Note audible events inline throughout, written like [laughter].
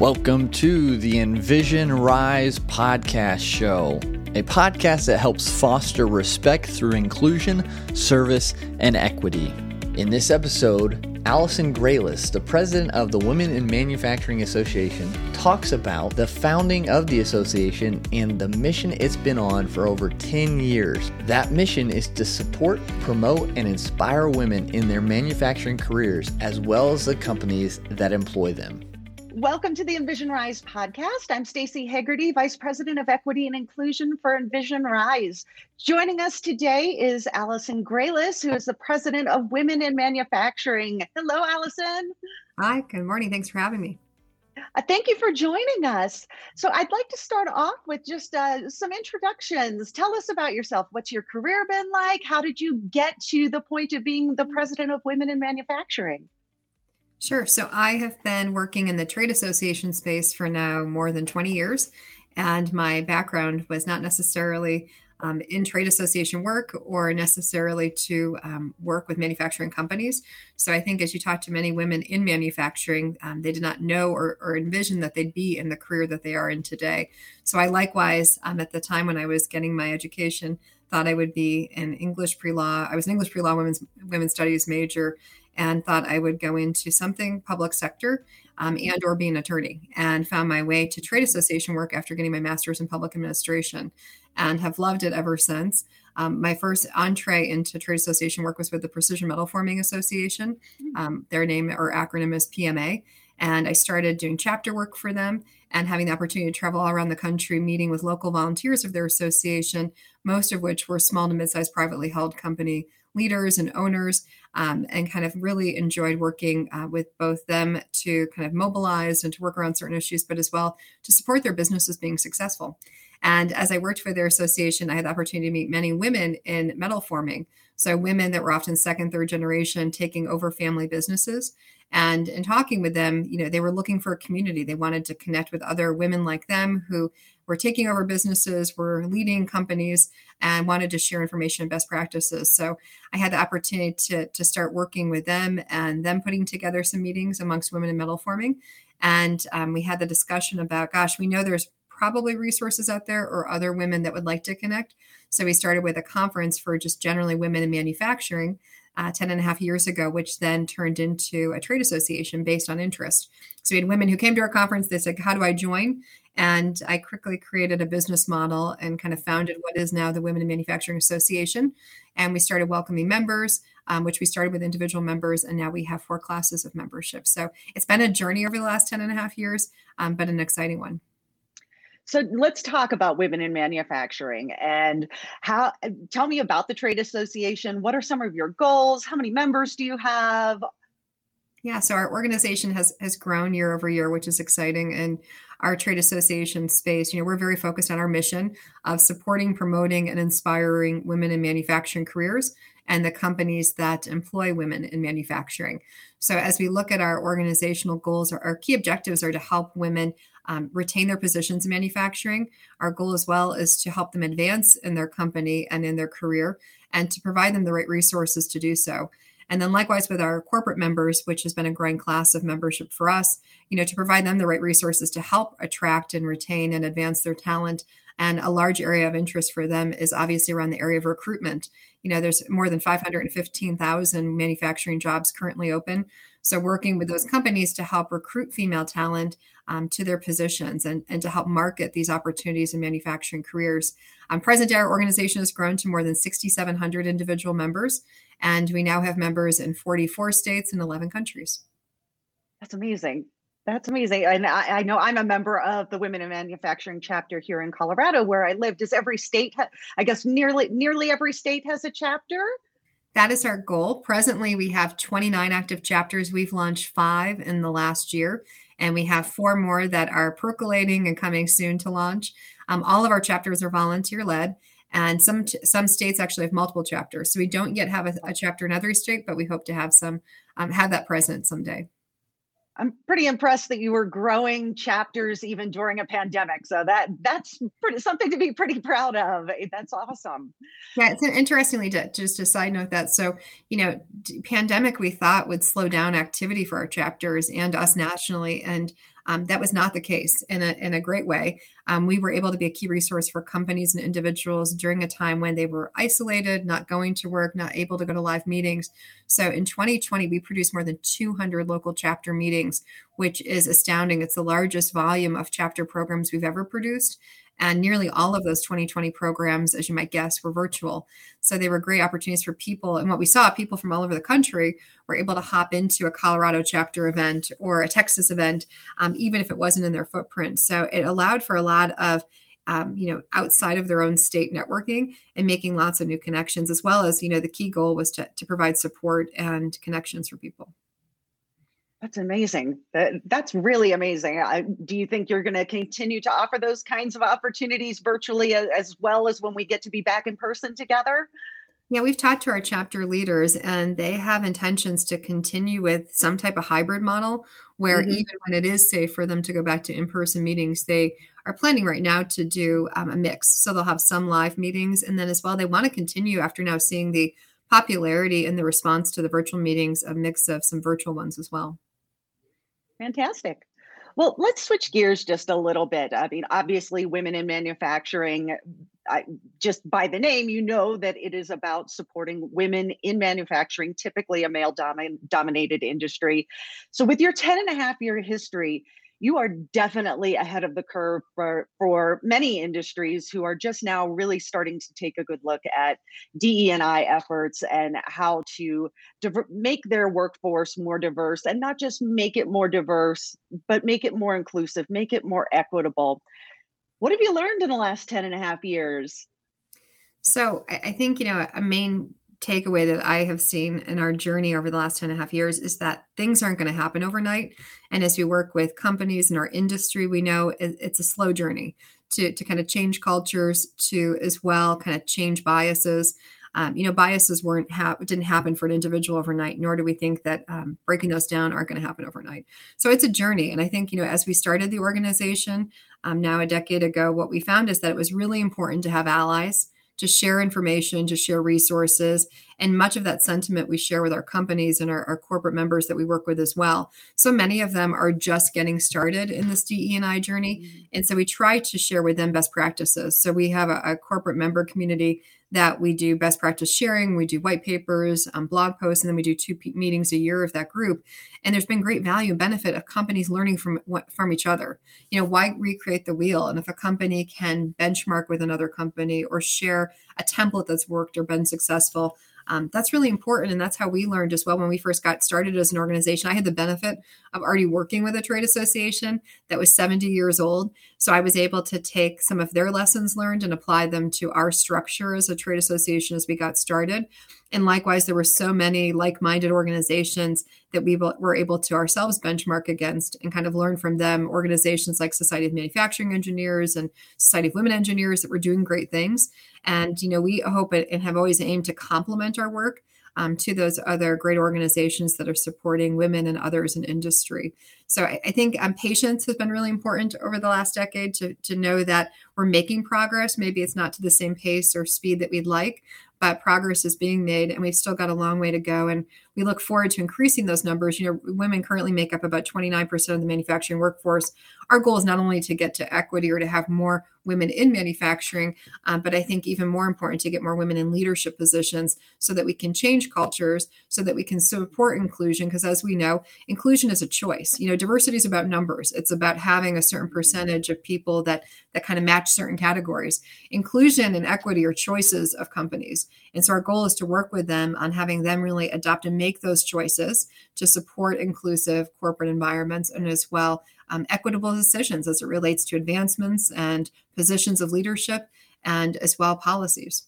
Welcome to the Envision Rise podcast show, a podcast that helps foster respect through inclusion, service, and equity. In this episode, Allison Grealis, the president of the Women in Manufacturing Association, talks about the founding of the association and the mission it's been on for over 10 years. That mission is to support, promote, and inspire women in their manufacturing careers as well as the companies that employ them. Welcome to the Envision Rise podcast. I'm Stacey Hegarty, Vice President of Equity and Inclusion for Envision Rise. Joining us today is Allison Grealis, who is the President of Women in Manufacturing. Hello, Allison. Hi, good morning. Thanks for having me. Uh, thank you for joining us. So, I'd like to start off with just uh, some introductions. Tell us about yourself. What's your career been like? How did you get to the point of being the President of Women in Manufacturing? Sure. So I have been working in the trade association space for now more than 20 years. And my background was not necessarily um, in trade association work or necessarily to um, work with manufacturing companies. So I think as you talk to many women in manufacturing, um, they did not know or, or, envision that they'd be in the career that they are in today. So I likewise, um, at the time when I was getting my education, thought I would be an English pre-law. I was an English pre-law women's women's studies major and thought I would go into something public sector um, and or be an attorney and found my way to trade association work after getting my master's in public administration and have loved it ever since. Um, my first entree into trade association work was with the Precision Metal Forming Association. Hmm. Um, their name or acronym is PMA. And I started doing chapter work for them and having the opportunity to travel all around the country, meeting with local volunteers of their association, most of which were small to mid-sized privately held company leaders and owners um, and kind of really enjoyed working uh, with both them to kind of mobilize and to work around certain issues, but as well to support their businesses being successful. And as I worked for their association, I had the opportunity to meet many women in metal forming. So, women that were often second, third generation taking over family businesses. And in talking with them, you know, they were looking for a community. They wanted to connect with other women like them who were taking over businesses, were leading companies, and wanted to share information and best practices. So I had the opportunity to, to start working with them and them putting together some meetings amongst women in metal forming. And um, we had the discussion about, gosh, we know there's probably resources out there or other women that would like to connect. So we started with a conference for just generally women in manufacturing uh, 10 and a half years ago, which then turned into a trade association based on interest. So we had women who came to our conference. They said, How do I join? And I quickly created a business model and kind of founded what is now the Women in Manufacturing Association. And we started welcoming members, um, which we started with individual members. And now we have four classes of membership. So it's been a journey over the last 10 and a half years, um, but an exciting one. So let's talk about women in manufacturing and how uh, tell me about the trade association. What are some of your goals? How many members do you have? Yeah, so our organization has has grown year over year, which is exciting. And our trade association space, you know, we're very focused on our mission of supporting, promoting, and inspiring women in manufacturing careers and the companies that employ women in manufacturing. So, as we look at our organizational goals, our, our key objectives are to help women um, retain their positions in manufacturing. Our goal as well is to help them advance in their company and in their career and to provide them the right resources to do so. And then likewise with our corporate members, which has been a growing class of membership for us, you know, to provide them the right resources to help attract and retain and advance their talent. And a large area of interest for them is obviously around the area of recruitment. You know, there's more than 515,000 manufacturing jobs currently open. So, working with those companies to help recruit female talent um, to their positions and, and to help market these opportunities in manufacturing careers. Um, present day, our organization has grown to more than 6,700 individual members, and we now have members in 44 states and 11 countries. That's amazing. That's amazing. And I, I, know I'm a member of the Women in Manufacturing chapter here in Colorado, where I live. Does every state, ha- I guess, nearly nearly every state has a chapter? That is our goal. Presently, we have 29 active chapters. We've launched five in the last year, and we have four more that are percolating and coming soon to launch. Um, all of our chapters are volunteer led, and some some states actually have multiple chapters. So we don't yet have a, a chapter in every state, but we hope to have some um, have that present someday. I'm pretty impressed that you were growing chapters even during a pandemic. So that that's pretty, something to be pretty proud of. Eh, that's awesome. Yeah, it's interestingly to, just a side note that so you know, pandemic we thought would slow down activity for our chapters and us nationally, and Um, that was not the case in a, in a great way. Um, we were able to be a key resource for companies and individuals during a time when they were isolated, not going to work, not able to go to live meetings. So in 2020, we produced more than 200 local chapter meetings, which is astounding. It's the largest volume of chapter programs we've ever produced. And nearly all of those 2020 programs, as you might guess, were virtual. So they were great opportunities for people. And what we saw, people from all over the country were able to hop into a Colorado chapter event or a Texas event, um, even if it wasn't in their footprint. So it allowed for a lot of um, you know outside of their own state networking and making lots of new connections as well as you know the key goal was to, to provide support and connections for people that's amazing. That that's really amazing. I, do you think you're going to continue to offer those kinds of opportunities virtually as, as well as when we get to be back in person together? Yeah, we've talked to our chapter leaders, and they have intentions to continue with some type of hybrid model where mm-hmm. even when it is safe for them to go back to in person meetings, they are planning right now to do um, a mix. So they'll have some live meetings, and then as well, they want to continue after now seeing the popularity and the response to the virtual meetings, a mix of some virtual ones as well. Fantastic. Well, let's switch gears just a little bit. I mean, obviously, women in manufacturing, I, just by the name, you know that it is about supporting women in manufacturing, typically a male dominated industry. So, with your 10 and a half year history, you are definitely ahead of the curve for, for many industries who are just now really starting to take a good look at DE&I efforts and how to diver- make their workforce more diverse and not just make it more diverse, but make it more inclusive, make it more equitable. What have you learned in the last 10 and a half years? So I think, you know, a main takeaway that I have seen in our journey over the last 10 and a half years is that things aren't going to happen overnight. And as we work with companies in our industry, we know it's a slow journey to, to kind of change cultures, to as well kind of change biases. Um, you know, biases weren't ha- didn't happen for an individual overnight, nor do we think that um, breaking those down aren't going to happen overnight. So it's a journey, and I think you know, as we started the organization um, now a decade ago, what we found is that it was really important to have allies to share information, to share resources. And much of that sentiment we share with our companies and our, our, corporate members that we work with as well. So many of them are just getting started in this DE&I journey. Mm-hmm. And so we try to share with them best practices. So we have a, a corporate member community that we do best practice sharing, we do white papers, um, blog posts, and then we do two p- meetings a year of that group. And there's been great value and benefit of companies learning from from each other. You know, why recreate the wheel? And if a company can benchmark with another company or share a template that's worked or been successful, um, that's really important. And that's how we learned as well when we first got started as an organization. I had the benefit of already working with a trade association that was 70 years old. So I was able to take some of their lessons learned and apply them to our structure as a trade association as we got started. And likewise, there were so many like minded organizations that we were able to ourselves benchmark against and kind of learn from them. Organizations like Society of Manufacturing Engineers and Society of Women Engineers that were doing great things. And, you know, we hope and have always aimed to complement our work um, to those other great organizations that are supporting women and others in industry. So I, I think um, patience has been really important over the last decade to, to know that we're making progress. Maybe it's not to the same pace or speed that we'd like, but progress is being made and we've still got a long way to go. And we look forward to increasing those numbers. You know women currently make up about 29% of the manufacturing workforce. Our goal is not only to get to equity or to have more women in manufacturing um, but i think even more important to get more women in leadership positions so that we can change cultures so that we can support inclusion because as we know inclusion is a choice. You know diversity is about numbers. It's about having a certain percentage of people that that kind of match certain categories. Inclusion and equity are choices of companies and so our goal is to work with them on having them really adopt and make those choices to support inclusive corporate environments and as well um, equitable decisions as it relates to advancements and positions of leadership and as well policies.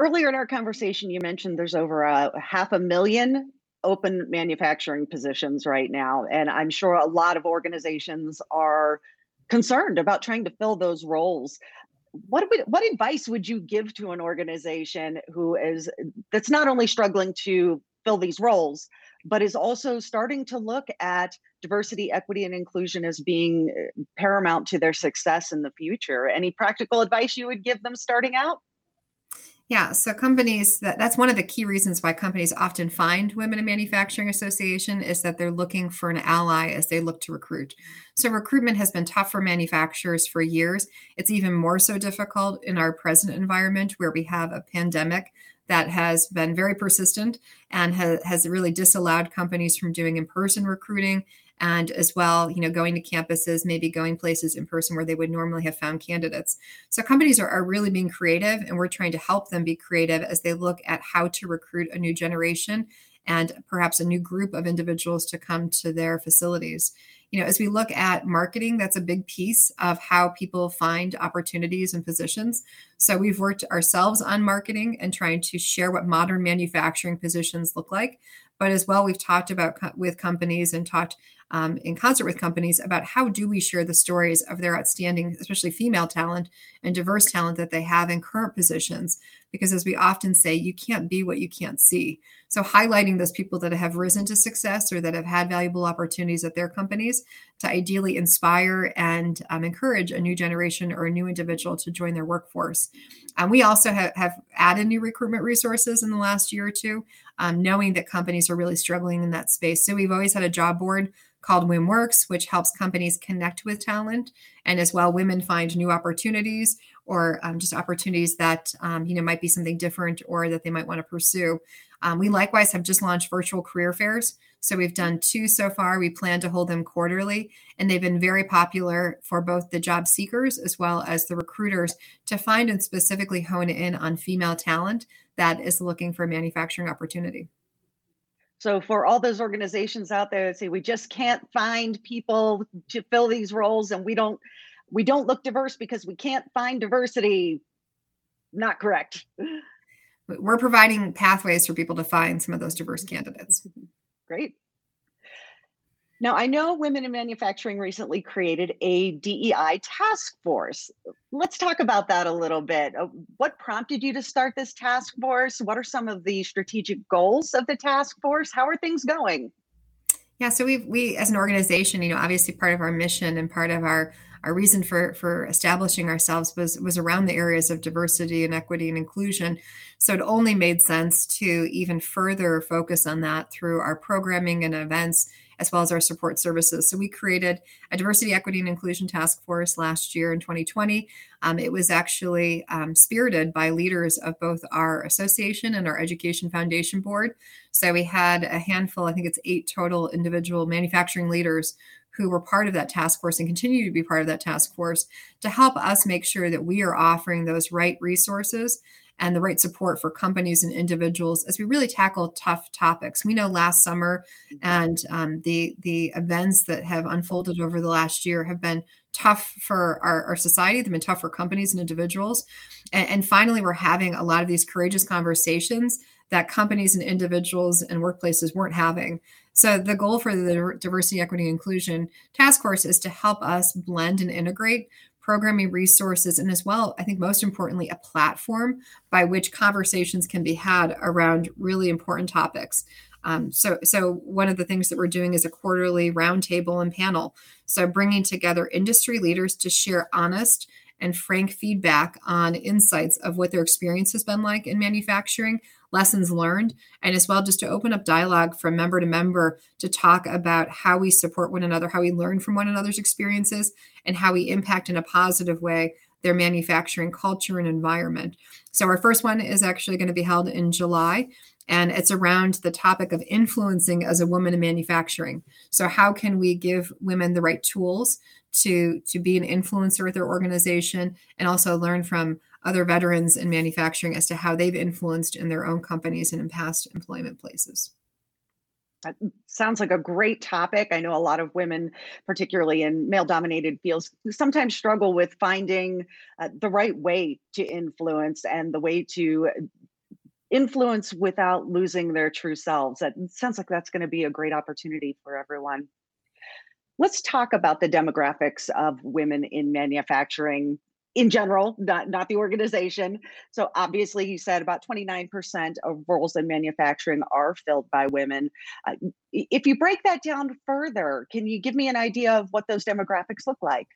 Earlier in our conversation, you mentioned there's over a half a million open manufacturing positions right now. And I'm sure a lot of organizations are concerned about trying to fill those roles what would, what advice would you give to an organization who is that's not only struggling to fill these roles but is also starting to look at diversity equity and inclusion as being uh, paramount to their success in the future? Any practical advice you would give them starting out Yeah, so companies that that's one of the key reasons why companies often find Women in Manufacturing Association is that they're looking for an ally as they look to recruit. So recruitment has been tough for manufacturers for years. It's even more so difficult in our present environment where we have a pandemic that has been very persistent and has, has really disallowed companies from doing in-person recruiting and as well, you know, going to campuses, maybe going places in person where they would normally have found candidates. So companies are, are really being creative, and we're trying to help them be creative as they look at how to recruit a new generation and perhaps a new group of individuals to come to their facilities. You know, as we look at marketing, that's a big piece of how people find opportunities and positions. So we've worked ourselves on marketing and trying to share what modern manufacturing positions look like. But as well, we've talked about co- with companies and talked um, in concert with companies about how do we share the stories of their outstanding, especially female talent and diverse talent that they have in current positions. Because as we often say, you can't be what you can't see. So highlighting those people that have risen to success or that have had valuable opportunities at their companies to ideally inspire and um, encourage a new generation or a new individual to join their workforce. Um, we also have, have added new recruitment resources in the last year or two, um, knowing that companies are really struggling in that space. So we've always had a job board called WimWorks, which helps companies connect with talent and as well women find new opportunities or um, just opportunities that um, you know might be something different or that they might want to pursue. Um, we likewise have just launched virtual career fairs. So we've done two so far. We plan to hold them quarterly, and they've been very popular for both the job seekers as well as the recruiters to find and specifically hone in on female talent that is looking for a manufacturing opportunity. So for all those organizations out there that say we just can't find people to fill these roles and we don't we don't look diverse because we can't find diversity, not correct. We're providing pathways for people to find some of those diverse candidates. [laughs] Great. Now, I know Women in Manufacturing recently created a DEI task force. Let's talk about that a little bit. Uh, what prompted you to start this task force? What are some of the strategic goals of the task force? How are things going? Yeah, so we we as an organization, you know, obviously part of our mission and part of our our reason for for establishing ourselves was was around the areas of diversity and equity and inclusion so it only made sense to even further focus on that through our programming and events as well as our support services. So we created a diversity, equity, and inclusion task force last year in 2020. Um, it was actually um, spirited by leaders of both our association and our education foundation board. So we had a handful, I think it's eight total individual manufacturing leaders who were part of that task force and continue to be part of that task force to help us make sure that we are offering those right resources and the right support for companies and individuals as we really tackle tough topics. We know last summer and um, the the events that have unfolded over the last year have been tough for our, our society. They've been tough for companies and individuals. And, and finally, we're having a lot of these courageous conversations that companies and individuals and workplaces weren't having. So the goal for the diversity, equity, inclusion task force is to help us blend and integrate programming resources, and as well, I think most importantly, a platform by which conversations can be had around really important topics. Um, so, so one of the things that we're doing is a quarterly roundtable and panel. So, bringing together industry leaders to share honest and frank feedback on insights of what their experience has been like in manufacturing, lessons learned, and as well just to open up dialogue from member to member to talk about how we support one another, how we learn from one another's experiences, and how we impact in a positive way their manufacturing culture and environment. So, our first one is actually going to be held in July, and it's around the topic of influencing as a woman in manufacturing. So, how can we give women the right tools to to be an influencer with their organization, and also learn from other veterans in manufacturing as to how they've influenced in their own companies and in past employment places. That sounds like a great topic. I know a lot of women, particularly in male dominated fields, sometimes struggle with finding uh, the right way to influence and the way to influence without losing their true selves. That sounds like that's going to be a great opportunity for everyone. Let's talk about the demographics of women in manufacturing in general, not not the organization. So obviously, you said about 29% of roles in manufacturing are filled by women. Uh, if you break that down further, can you give me an idea of what those demographics look like?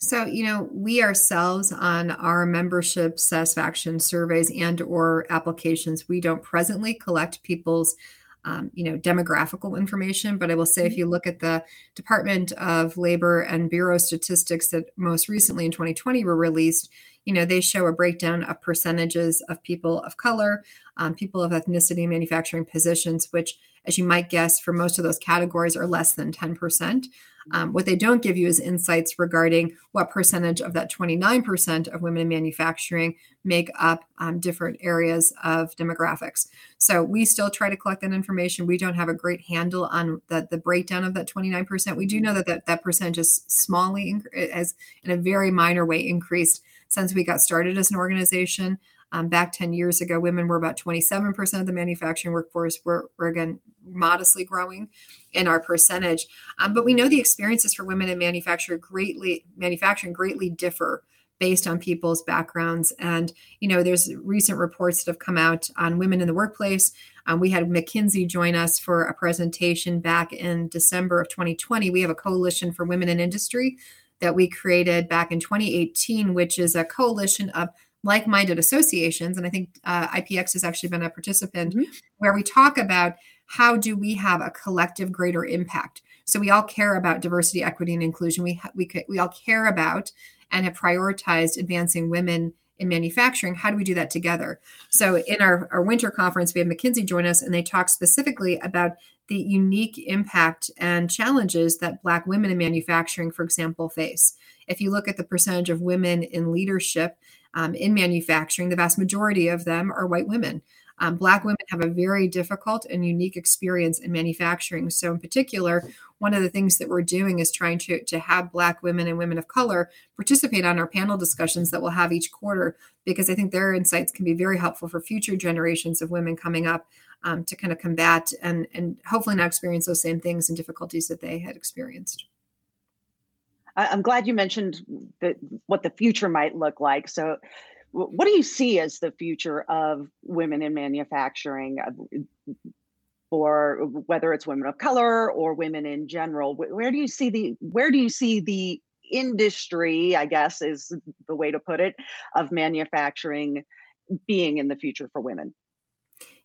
So, you know, we ourselves on our membership satisfaction surveys and or applications, we don't presently collect people's um, you know demographical information but i will say if mm-hmm. you look at the department of labor and bureau statistics that most recently in 2020 were released you know they show a breakdown of percentages of people of color um, people of ethnicity manufacturing positions which as you might guess for most of those categories are less than 10% um, what they don't give you is insights regarding what percentage of that 29% of women in manufacturing make up um, different areas of demographics. So we still try to collect that information. We don't have a great handle on the, the breakdown of that 29%. We do know that that, that percentage is smallly, as in a very minor way, increased since we got started as an organization. Um, back 10 years ago, women were about 27% of the manufacturing workforce. We're, we're again modestly growing in our percentage. Um, but we know the experiences for women in manufacturing greatly manufacturing greatly differ based on people's backgrounds. And, you know, there's recent reports that have come out on women in the workplace. Um, we had McKinsey join us for a presentation back in December of 2020. We have a coalition for women in industry that we created back in 2018, which is a coalition of like-minded associations and i think uh, ipx has actually been a participant mm-hmm. where we talk about how do we have a collective greater impact. So we all care about diversity equity and inclusion. We we, we all care about and have prioritized advancing women in manufacturing. How do we do that together? So in our, our winter conference we had mckinsey join us and they talk specifically about the unique impact and challenges that black women in manufacturing for example face. If you look at the percentage of women in leadership um, in manufacturing, the vast majority of them are white women. Um, black women have a very difficult and unique experience in manufacturing. So, in particular, one of the things that we're doing is trying to, to have Black women and women of color participate on our panel discussions that we'll have each quarter, because I think their insights can be very helpful for future generations of women coming up um, to kind of combat and, and hopefully not experience those same things and difficulties that they had experienced. I'm glad you mentioned what the future might look like. So, what do you see as the future of women in manufacturing, or whether it's women of color or women in general? Where do you see the where do you see the industry? I guess is the way to put it of manufacturing being in the future for women.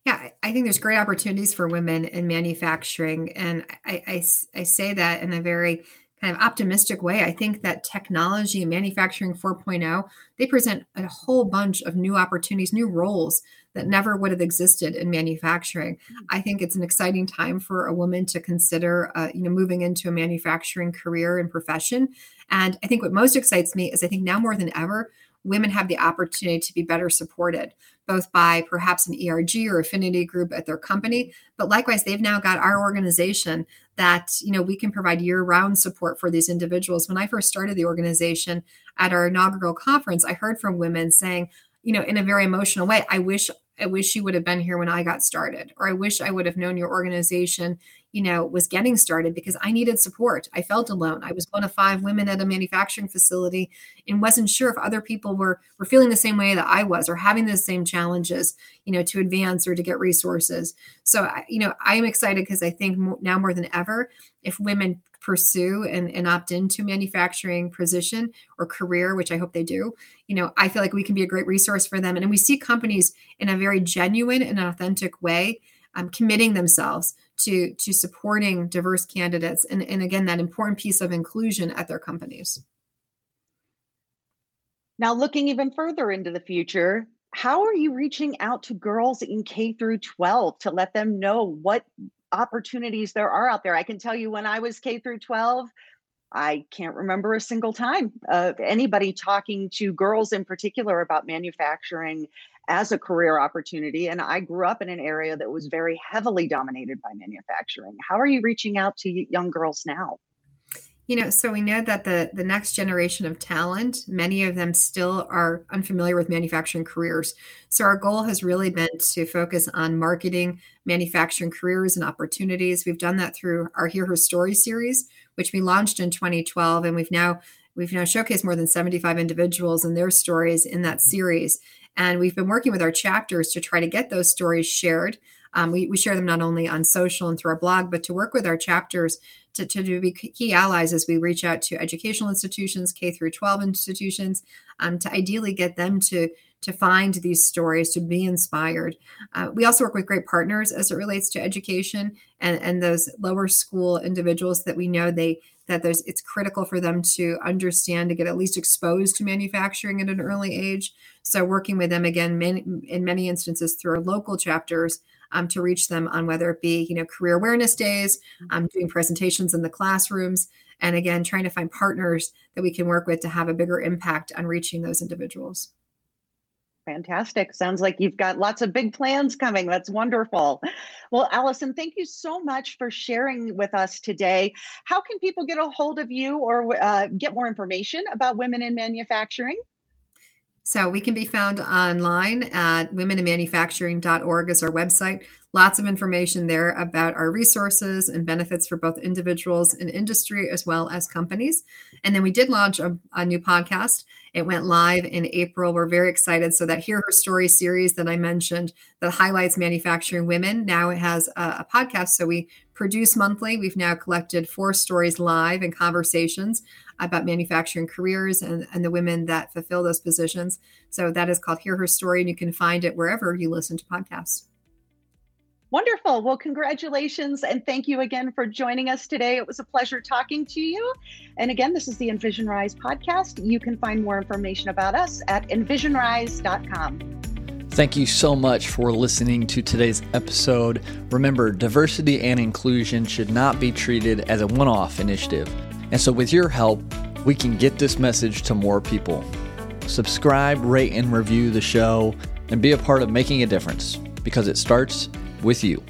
Yeah, I think there's great opportunities for women in manufacturing. And I, I, I, say that in a very kind of optimistic way, I think that technology and manufacturing 4.0, they present a whole bunch of new opportunities, new roles that never would have existed in manufacturing. Mm. I think it's an exciting time for a woman to consider, uh, you know, moving into a manufacturing career and profession. And I think what most excites me is I think now more than ever, women have the opportunity to be better supported, both by perhaps an ERG or affinity group at their company, but likewise, they've now got our organization that you know we can provide year-round support for these individuals. When I first started the organization at our inaugural conference, I heard from women saying, you know, in a very emotional way, I wish I wish you would have been here when I got started, or I wish I would have known your organization, you know, was getting started because I needed support. I felt alone. I was one of five women at a manufacturing facility and wasn't sure if other people were were feeling the same way that I was or having the same challenges, you know, to advance or to get resources. So, you know, I'm excited because I think now more than ever, if women pursue and, and opt into manufacturing position or career, which I hope they do, you know, I feel like we can be a great resource for them. And, and we see companies in a very genuine and authentic way um, committing themselves to to supporting diverse candidates and, and again that important piece of inclusion at their companies. Now looking even further into the future, how are you reaching out to girls in K through 12 to let them know what opportunities there are out there. I can tell you when I was K through 12, I can't remember a single time of anybody talking to girls in particular about manufacturing as a career opportunity. And I grew up in an area that was very heavily dominated by manufacturing. How are you reaching out to young girls now? You know, so we know that the the next generation of talent, many of them still are unfamiliar with manufacturing careers. So our goal has really been to focus on marketing manufacturing careers and opportunities. We've done that through our Hear Her Story series, which we launched in 2012, and we've now we've now showcased more than 75 individuals and their stories in that series. And we've been working with our chapters to try to get those stories shared. Um, we, we share them not only on social and through our blog, but to work with our chapters to, to be key allies as we reach out to educational institutions, K through 12 institutions, um, to ideally get them to to find these stories, to be inspired. Uh, we also work with great partners as it relates to education and, and those lower school individuals that we know they that there's it's critical for them to understand to get at least exposed to manufacturing at an early age. So working with them again, many, in many instances through our local chapters um, to reach them on whether it be you know career awareness days, um, doing presentations in the classrooms, and again trying to find partners that we can work with to have a bigger impact on reaching those individuals. Fantastic. Sounds like you've got lots of big plans coming. That's wonderful. Well, Allison, thank you so much for sharing with us today. How can people get a hold of you or uh, get more information about women in manufacturing? So we can be found online at womeninmanufacturing.org is our website. Lots of information there about our resources and benefits for both individuals and industry as well as companies. And then we did launch a, a new podcast. It went live in April. We're very excited. So that Hear Her Story series that I mentioned that highlights manufacturing women. Now it has a, a podcast. So we produce monthly. We've now collected four stories live and conversations about manufacturing careers and, and the women that fulfill those positions. So that is called Hear Her Story, and you can find it wherever you listen to podcasts. Wonderful. Well, congratulations and thank you again for joining us today. It was a pleasure talking to you. And again, this is the Envision Rise podcast. You can find more information about us at envisionrise.com. Thank you so much for listening to today's episode. Remember, diversity and inclusion should not be treated as a one off initiative. And so, with your help, we can get this message to more people. Subscribe, rate, and review the show, and be a part of making a difference because it starts with you.